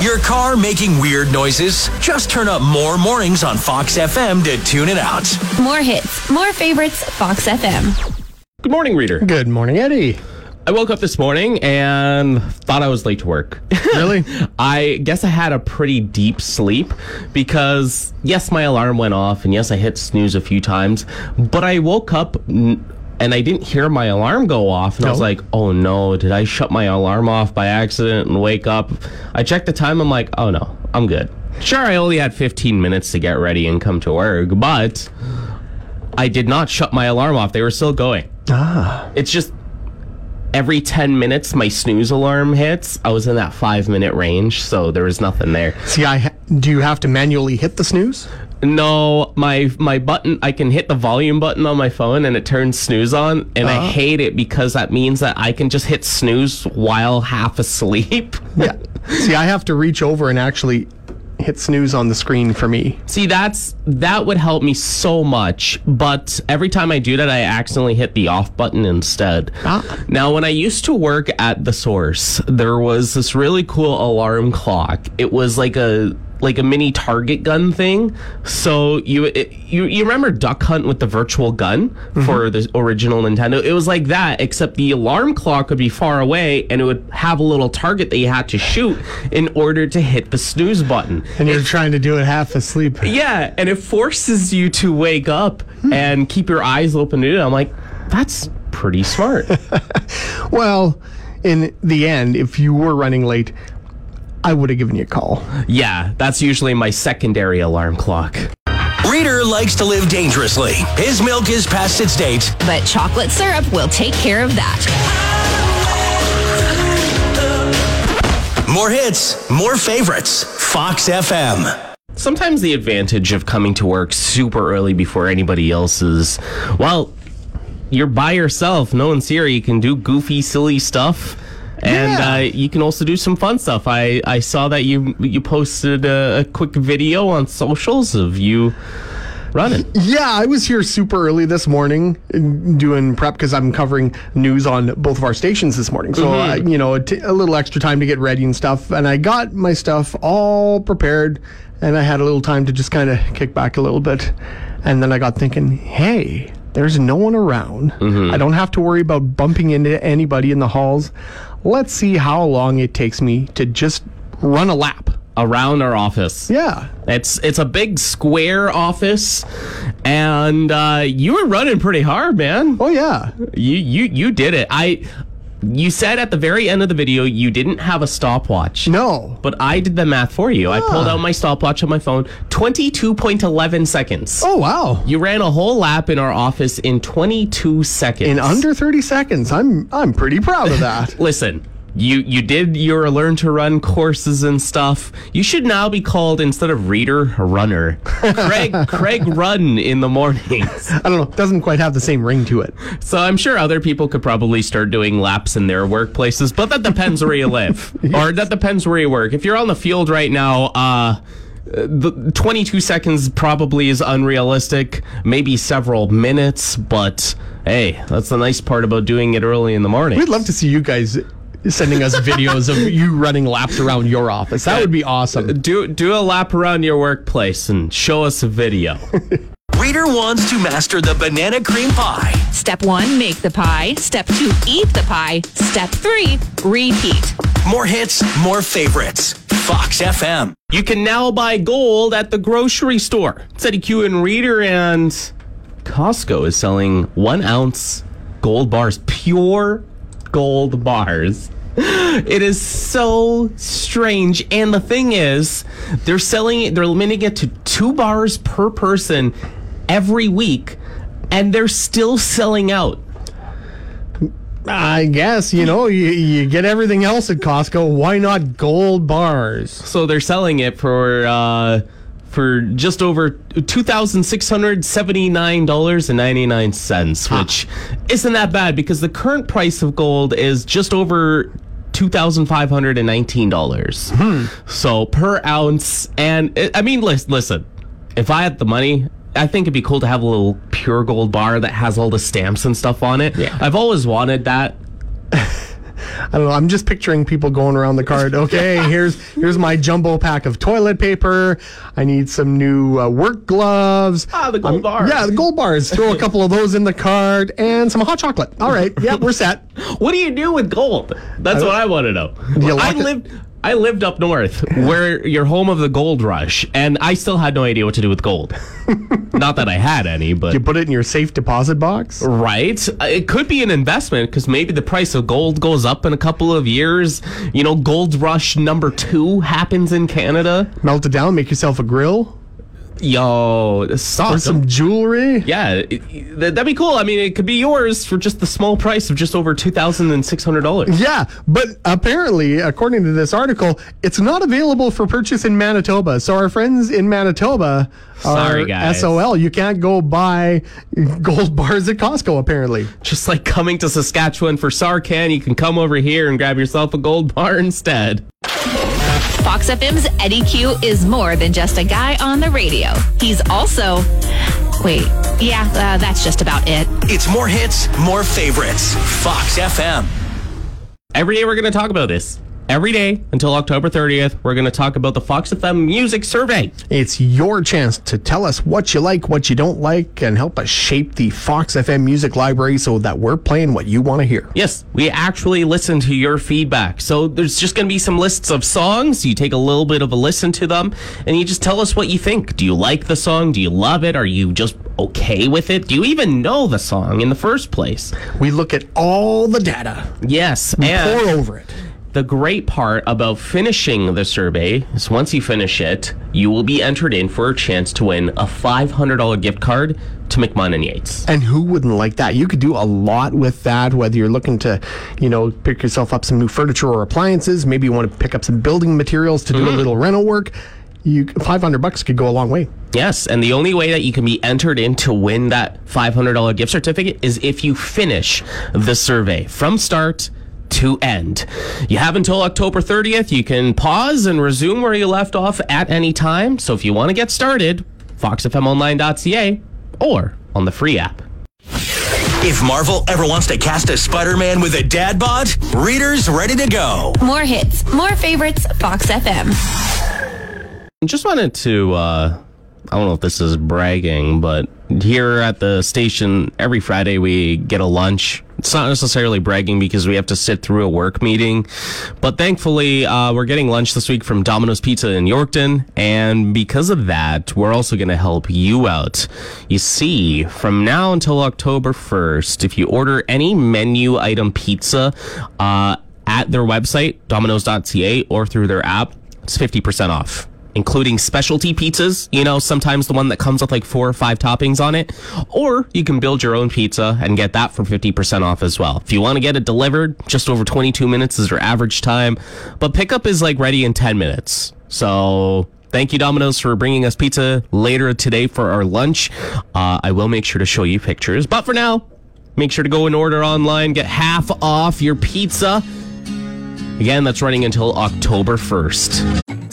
Your car making weird noises? Just turn up more mornings on Fox FM to tune it out. More hits, more favorites, Fox FM. Good morning, reader. Good morning, Eddie. I woke up this morning and thought I was late to work. Really? I guess I had a pretty deep sleep because, yes, my alarm went off and yes, I hit snooze a few times, but I woke up n- and I didn't hear my alarm go off. And I was like, oh no, did I shut my alarm off by accident and wake up? I checked the time. I'm like, oh no, I'm good. Sure, I only had 15 minutes to get ready and come to work, but I did not shut my alarm off. They were still going. Ah. It's just every 10 minutes my snooze alarm hits. I was in that five minute range, so there was nothing there. See, I ha- do you have to manually hit the snooze? No, my my button I can hit the volume button on my phone and it turns snooze on and I hate it because that means that I can just hit snooze while half asleep. Yeah. See, I have to reach over and actually hit snooze on the screen for me. See, that's that would help me so much, but every time I do that I accidentally hit the off button instead. Ah. Now, when I used to work at the source, there was this really cool alarm clock. It was like a like a mini target gun thing. So you it, you you remember Duck Hunt with the virtual gun for mm-hmm. the original Nintendo? It was like that, except the alarm clock would be far away and it would have a little target that you had to shoot in order to hit the snooze button. And you're trying to do it half asleep. Yeah, and it forces you to wake up hmm. and keep your eyes open to it. I'm like, that's pretty smart. Well, in the end, if you were running late, I would have given you a call. yeah, that's usually my secondary alarm clock. Reader likes to live dangerously. His milk is past its date. But chocolate syrup will take care of that. More hits, more favorites. Fox FM. Sometimes the advantage of coming to work super early before anybody else is, well, you're by yourself. No one's here. You can do goofy, silly stuff. And Yeah. uh, you can also do some fun stuff. I, I saw that you you posted a, a quick video on socials of you running. Yeah, I was here super early this morning uh, doing prep because I'm covering news on both of our stations this morning. So, I, you know, t- a little extra time to get ready and stuff. And I got my stuff all prepared and I had a little time to just kind of kick back a little bit. And then I got thinking, hey, there's no one around. I don't have to worry about bumping into anybody in the halls. Let's see how long it takes me to just run a lap. around our office. Yeah. It's it's a big square office, and uh, you were running pretty hard, man. Oh, yeah. You you you did it. I. You said at the very end of the video you didn't have a stopwatch. No. But I did the math for you. I pulled ah. out my stopwatch on my phone. Twenty-two point eleven seconds. Oh, wow. You ran a whole lap in our office in twenty-two seconds. In under 30 seconds. I'm I'm pretty proud of that. Listen, you you did your learn to run courses and stuff. You should now be called instead of reader runner. Craig Craig run in the mornings. I don't know. Doesn't quite have the same ring to it. So I'm sure other people could probably start doing laps in their workplaces, but that depends where you live. Or that depends where you work. If you're on the field right now, uh the 22 seconds probably is unrealistic, maybe several minutes, but hey, that's the nice part about doing it early in the morning. We'd love to see you guys sending us videos of you running laps around your office. That would be awesome. do do a lap around your workplace and show us a video. Reader wants to master the banana cream pie. Step one, make the pie. Step two, eat the pie. Step three, repeat. More hits, more favorites. Fox FM. you can now buy gold at the grocery store. Eddie Q and Reader and Costco is selling one ounce gold bars, pure gold bars. It is so strange. And the thing is, they're selling it, they're limiting it to two bars per person every week, and they're still selling out. I guess, you know, you, you get everything else at Costco. Why not gold bars? So they're selling it for uh, for just over two thousand six hundred seventy nine dollars and ninety nine cents, which isn't that bad because the current price of gold is just over. Two thousand five hundred and nineteen dollars. Hmm. So per ounce, and it, I mean, lis- listen, if I had the money, I think it'd be cool to have a little pure gold bar that has all the stamps and stuff on it. Yeah. I've always wanted that. I don't know. I'm just picturing people going around the cart. Okay, here's here's my jumbo pack of toilet paper. I need some new uh, work gloves. Ah, the gold I'm- bars. Yeah, the gold bars. Throw a couple of those in the cart and some hot chocolate. All right. Yeah, we're set. What do you do with gold? That's what I want to know. I lock it- lived I lived up north where you're home of the gold rush and I still had no idea what to do with gold. Not that I had any, but You put it in your safe deposit box. right? Uh, It could be an investment because maybe the price of gold goes up in a couple of years. You know, gold rush number 2 happens in Canada. Melt it down. Make yourself a grill Yo, or some jewelry. yeah, it, it- that'd be cool. I mean, it could be yours for just the small price of just over two thousand and six hundred dollars. Yeah, but apparently, according to this article, it's not available for purchase in Manitoba. So our friends in Manitoba Sorry, are guys. SOL. You can't go buy gold bars at Costco. Apparently, Just like coming to Saskatchewan for Sarcan, you can come over here and grab yourself a gold bar instead. Fox FM's Eddie Q is more than just a guy on the radio. He's also. Wait, yeah, uh, that's just about it. It's more hits, more favorites. Fox FM. Every day we're going to talk about this. Every day until October 30th, we're going to talk about the Fox FM Music Survey. it's your chance to tell us what you like, what you don't like, and help us shape the Fox FM music library so that we're playing what you want to hear. Yes, we actually listen to your feedback. So there's just going to be some lists of songs. You take a little bit of a listen to them and you just tell us what you think. Do you like the song? Do you love it? Are you just okay with it? Do you even know the song in the first place? We look at all the data, Yes. pour And pour over it. The great part about finishing the survey is once you finish it, you will be entered in for a chance to win a $500 gift card to McMunn and Yates. And who wouldn't like that? You could do a lot with that, whether you're looking to, you know, pick yourself up some new furniture or appliances. Maybe you want to pick up some building materials to do a mm-hmm. little rental work. You 500 bucks could go a long way. Yes, and the only way that you can be entered in to win that $500 gift certificate is if you finish the survey from start to end. You have until October 30th. You can pause and resume where you left off at any time. So if you want to get started, foxfmonline.ca or on the free app. If Marvel ever wants to cast a Spider Man with a dad bod, readers ready to go. More hits, more favorites, Fox FM. Just wanted to, uh, I don't know if this is bragging, but here at the station, every Friday we get a lunch. It's not necessarily bragging because we have to sit through a work meeting, but thankfully, uh, we're getting lunch this week from Domino's Pizza in Yorkton. And because of that, we're also going to help you out. You see, from now until October 1st, if you order any menu item pizza, uh, at their website, domino's.ca, or through their app, it's 50% off including specialty pizzas. You know, sometimes the one that comes with like four or five toppings on it. Or you can build your own pizza and get that for 50% off as well. If you want to get it delivered, just over 22 minutes is your average time. But pickup is like ready in 10 minutes. So. Thank you, Domino's, for bringing us pizza later today for our lunch. Uh, I will make sure to show you pictures. But for now, make sure to go and order online, get half off your pizza. Again, that's running until October 1st.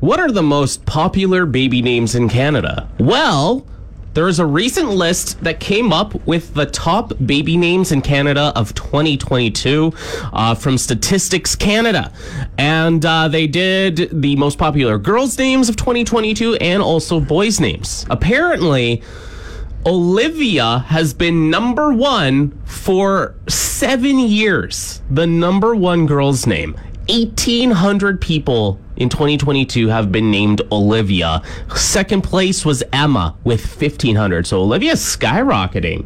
What are the most popular baby names in Canada? Well, there is a recent list that came up with the top baby names in Canada of 2022 uh, from Statistics Canada. And uh, they did the most popular girls' names of 2022 and also boys' names. Apparently, Olivia has been number one for seven years. The number one girl's name. 1,800 people in 2022 have been named Olivia. Second place was Emma with 1,500. So Olivia's skyrocketing.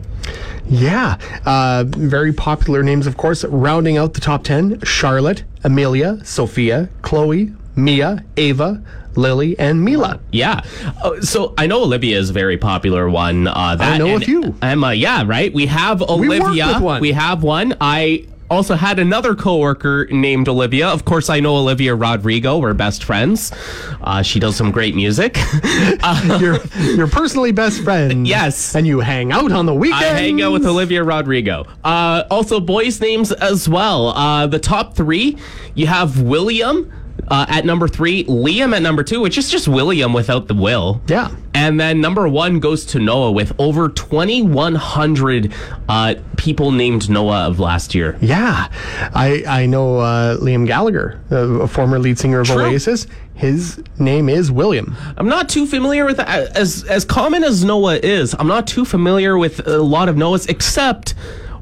Yeah, uh, very popular names, of course. Rounding out the top 10 Charlotte, Amelia, Sophia, Chloe, Mia, Ava, Lily, and Mila. Yeah. Uh, so I know Olivia is a very popular one. Uh, that I know a few. Emma, yeah, right. We have Olivia. with one. We have one. I also had another coworker named Olivia. Of course, I know Olivia Rodrigo. We're best friends. Uh, she does some great music. You're, you're personally best friends. Yes. And you hang out on the weekends. I hang out with Olivia Rodrigo. Uh, also, boys' names as well. Uh, the top three, you have William uh, at number three, Liam at number two, which is just William without the will. Yeah. And then number one goes to Noah with over 2,100 uh, people named Noah of last year. Yeah, I I know uh, Liam Gallagher, uh, a former lead singer of True. Oasis. His name is William. I'm not too familiar with as as common as Noah is. I'm not too familiar with a lot of Noahs, except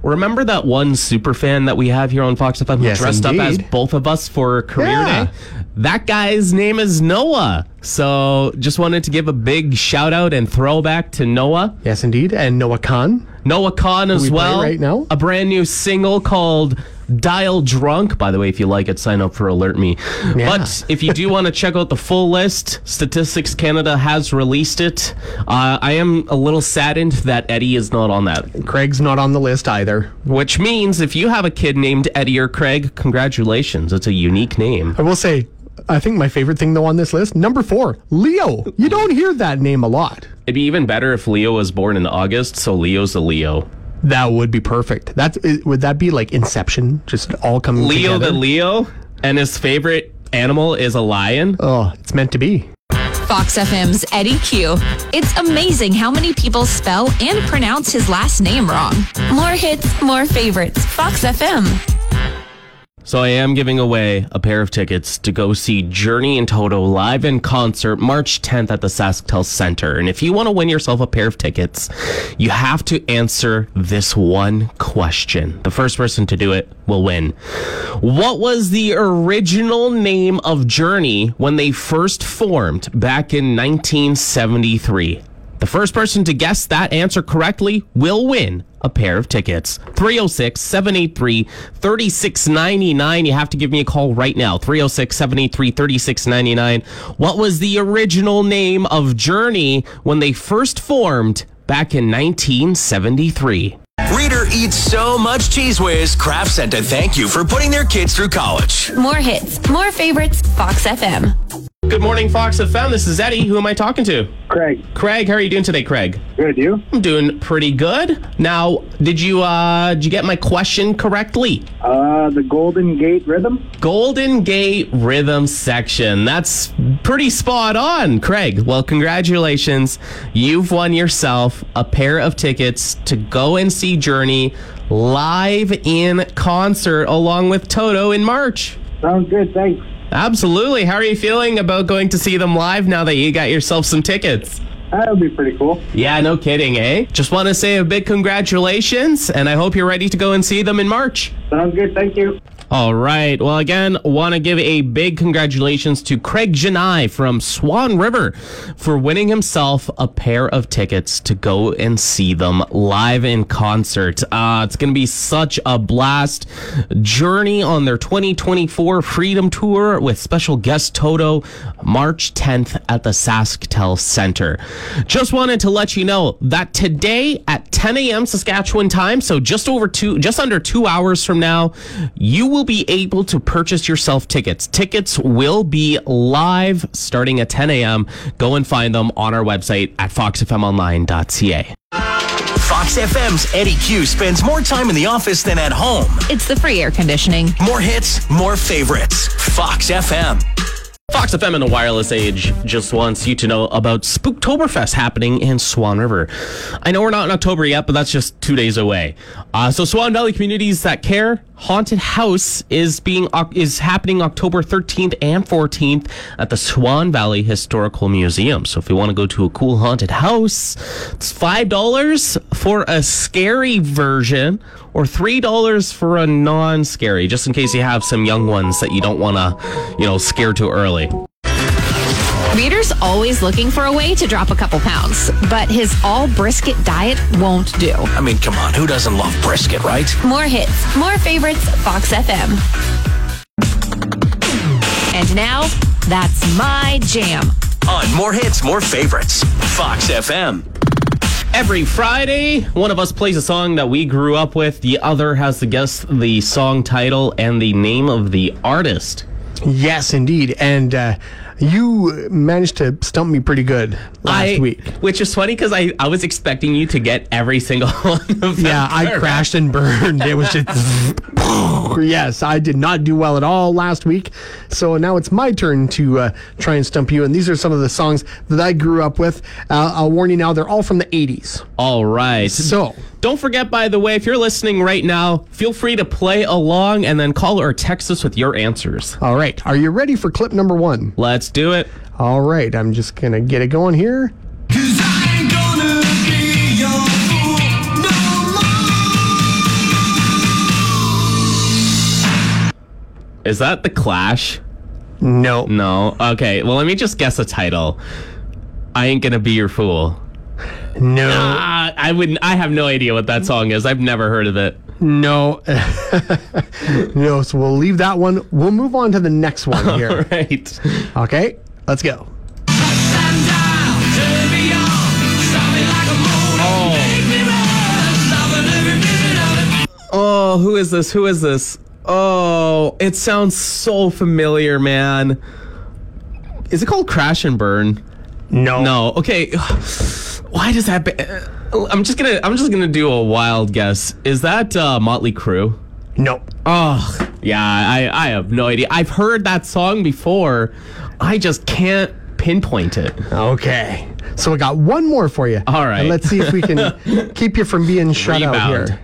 remember that one super fan that we have here on Fox FM who Yes, dressed up as both of us for career Yeah. day. That guy's name is Noah. So just wanted to give a big shout out and throwback to Noah. Yes, indeed, and Noah Kahan. Noah Kahan as we well. right now? A brand new single called Dial Drunk. By the way, if you like it, sign up for Alert Me. Yeah. But if you do want to check out the full list, Statistics Canada has released it. Uh, I am a little saddened that Eddie is not on that. Craig's not on the list either. Which means if you have a kid named Eddie or Craig, congratulations. It's a unique name. I will say, I think my favorite thing though on this list, number four, Leo. You don't hear that name a lot. It'd be even better if Leo was born in August, so Leo's a Leo. That would be perfect. That's would that be like Inception, just all coming Leo together? the Leo, and his favorite animal is a lion. Oh, it's meant to be. Fox FM's Eddie Q. It's amazing how many people spell and pronounce his last name wrong. More hits, more favorites. Fox FM. So I am giving away a pair of tickets to go see Journey and Toto live in concert March 10th at the SaskTel Center. And if you want to win yourself a pair of tickets, you have to answer this one question. The first person to do it will win. What was the original name of Journey when they first formed back in 1973? The first person to guess that answer correctly will win a pair of tickets. 306 783 3699. You have to give me a call right now. 306 783 3699. What was the original name of Journey when they first formed back in 1973? Reader eats so much Cheez Whiz, Kraft sent a thank you for putting their kids through college. More hits, more favorites. Fox FM. Good morning, Fox FM. This is Eddie. Who am I talking to? Craig, Craig, how are you doing today, Craig? good. You? I'm doing pretty good. Now, did you uh did you get my question correctly? Uh, the Golden Gate Rhythm. Golden Gate Rhythm section. That's pretty spot on, Craig. Well, congratulations. You've won yourself a pair of tickets to go and see Journey live in concert along with Toto in March. Sounds good. Thanks. Absolutely. How are you feeling about going to see them live now that you got yourself some tickets? That'll be pretty cool. Yeah, no kidding, eh? Just want to say a big congratulations, and I hope you're ready to go and see them in March. Sounds good. Thank you. All right. Well, again, want to give a big congratulations to Craig Janai from Swan River for winning himself a pair of tickets to go and see them live in concert. Uh, it's going to be such a blast journey on their 2024 Freedom Tour with special guest Toto March 10th at the SaskTel Center. Just wanted to let you know that today at 10 a.m. Saskatchewan time, so just over two, just under two hours from now, you will be able to purchase yourself tickets. Tickets will be live starting at 10 a.m. Go and find them on our website at foxfmonline.ca. Fox FM's Eddie Q spends more time in the office than at home. It's the free air conditioning. More hits, more favorites. Fox FM. Fox FM in the wireless age just wants you to know about Spooktoberfest happening in Swan River. I know we're not in October yet, but that's just two days away. Uh, so Swan Valley Communities That Care Haunted House is being is happening October 13th and 14th at the Swan Valley Historical Museum. So if you want to go to a cool haunted house, it's five dollars for a scary version or three dollars for a non-scary, just in case you have some young ones that you don't want to, you know, scare too early. Reader's always looking for a way to drop a couple pounds, but his all brisket diet won't do. I mean, come on, who doesn't love brisket, right? More hits, more favorites, Fox FM. And now, that's my jam. On More Hits, More Favorites, Fox FM. Every Friday, one of us plays a song that we grew up with. The other has to guess the song title and the name of the artist. Yes, indeed. And uh, you managed to stump me pretty good last I- week. Which is funny because I, I was expecting you to get every single one of them. Yeah, I crashed and burned. It was just. yes, I did not do well at all last week. So now it's my turn to uh, try and stump you. And these are some of the songs that I grew up with. Uh, I'll warn you now, they're all from the 80s. All right. So. Don't forget, by the way, if you're listening right now, feel free to play along and then call or text us with your answers. All right. Are you ready for clip number one? Let's do it. All right. I'm just going to get it going here. Is that The Clash? No. No. Okay, well, let me just guess a title. I ain't gonna be your fool. No. Ah, I wouldn't. I have no idea what that song is. I've never heard of it. No. no. So we'll leave that one. We'll move on to the next one here. right. Okay. Let's go. Oh, who is this? Who is this? Oh, it sounds so familiar, man. Is it called Crash and Burn? No. No. Okay. Why does that? Be- uh, I'm just gonna. I'm just gonna do a wild guess. Is that uh, Motley Crue? No. Oh, yeah. I I have no idea. I've heard that song before. I just can't pinpoint it. Okay. So we got one more for you. All right. And let's see if we can keep you from being shut out here.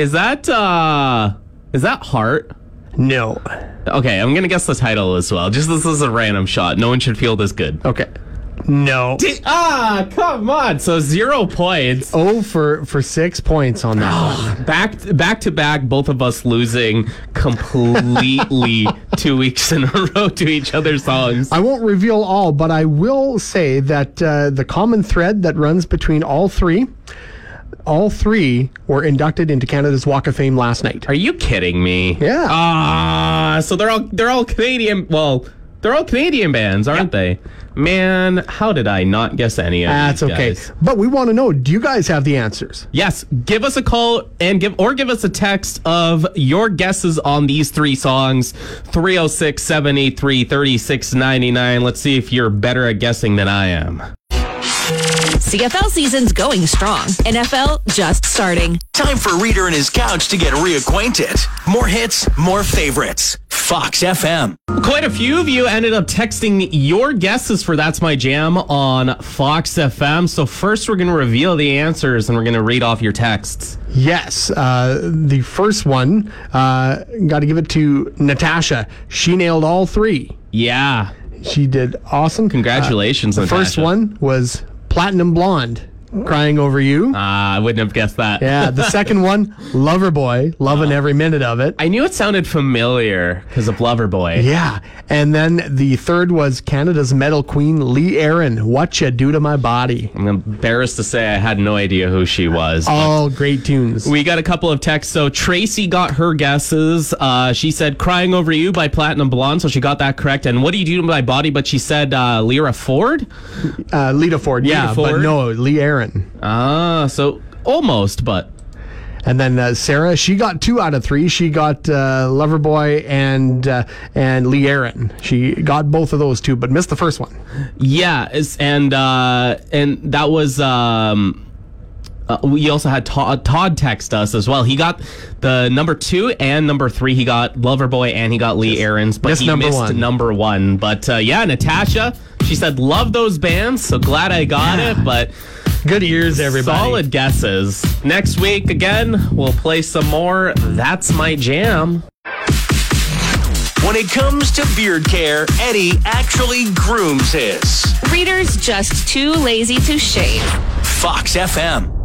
Is that uh? Is that Heart? No. Okay, I'm gonna guess the title as well. Just this is a random shot. No one should feel this good. Okay. No. Ah, come on. So zero points. Oh, for for six points on that one. Back back to back, both of us losing completely two weeks in a row to each other's songs. I won't reveal all, but I will say that uh, the common thread that runs between all three, all three were inducted into Canada's Walk of Fame last night. Are you kidding me? Yeah. Ah, so they're all they're all Canadian. Well, they're all Canadian bands, aren't they? Man, how did I not guess any of That's these okay. guys? But we want to know, do you guys have the answers? Yes, give us a call and give or give us a text of your guesses on these three songs 306 783 3699. Let's see if you're better at guessing than I am. CFL season's going strong. NFL just starting. Time for Reader and his couch to get reacquainted. More hits, more favorites. Fox FM. Quite a few of you ended up texting your guesses for That's My Jam on Fox FM. So, first, we're going to reveal the answers and we're going to read off your texts. Yes. Uh, the first one, uh, got to give it to Natasha. She nailed all three. Yeah. She did awesome. Congratulations, Uh, the first one was Platinum Blonde, crying over you. Ah, I wouldn't have guessed that. yeah. The second one, Loverboy, loving every minute of it. I knew it sounded familiar because of Loverboy. Yeah. And then the third was Canada's metal queen, Lee Aaron. What you do to my body. I'm embarrassed to say I had no idea who she was. All great tunes. We got a couple of texts. So Tracy got her guesses. Uh, she said "Crying Over You" by Platinum Blonde, so she got that correct. And "What Do You Do to My Body?" But she said uh, Lyra Ford. Uh, Lita Ford, yeah, Lita but no, Lee Aaron. Ah, so almost, but And then uh, Sarah, she got two out of three. She got uh, Loverboy and uh, and Lee Aaron. She got both of those two, but missed the first one. Yeah, and uh, and that was. Um, uh, we also had Todd, Todd text us as well. He got the number two and number three. He got Loverboy and he got Lee Aaron's, but missed he number missed one. number one. But uh, yeah, Natasha, she said love those bands. So glad I got it. But Good ears, everybody. solid guesses. Next week again, we'll play some more. That's my jam. When it comes to beard care, Eddie actually grooms his. Readers just too lazy to shave. Fox FM.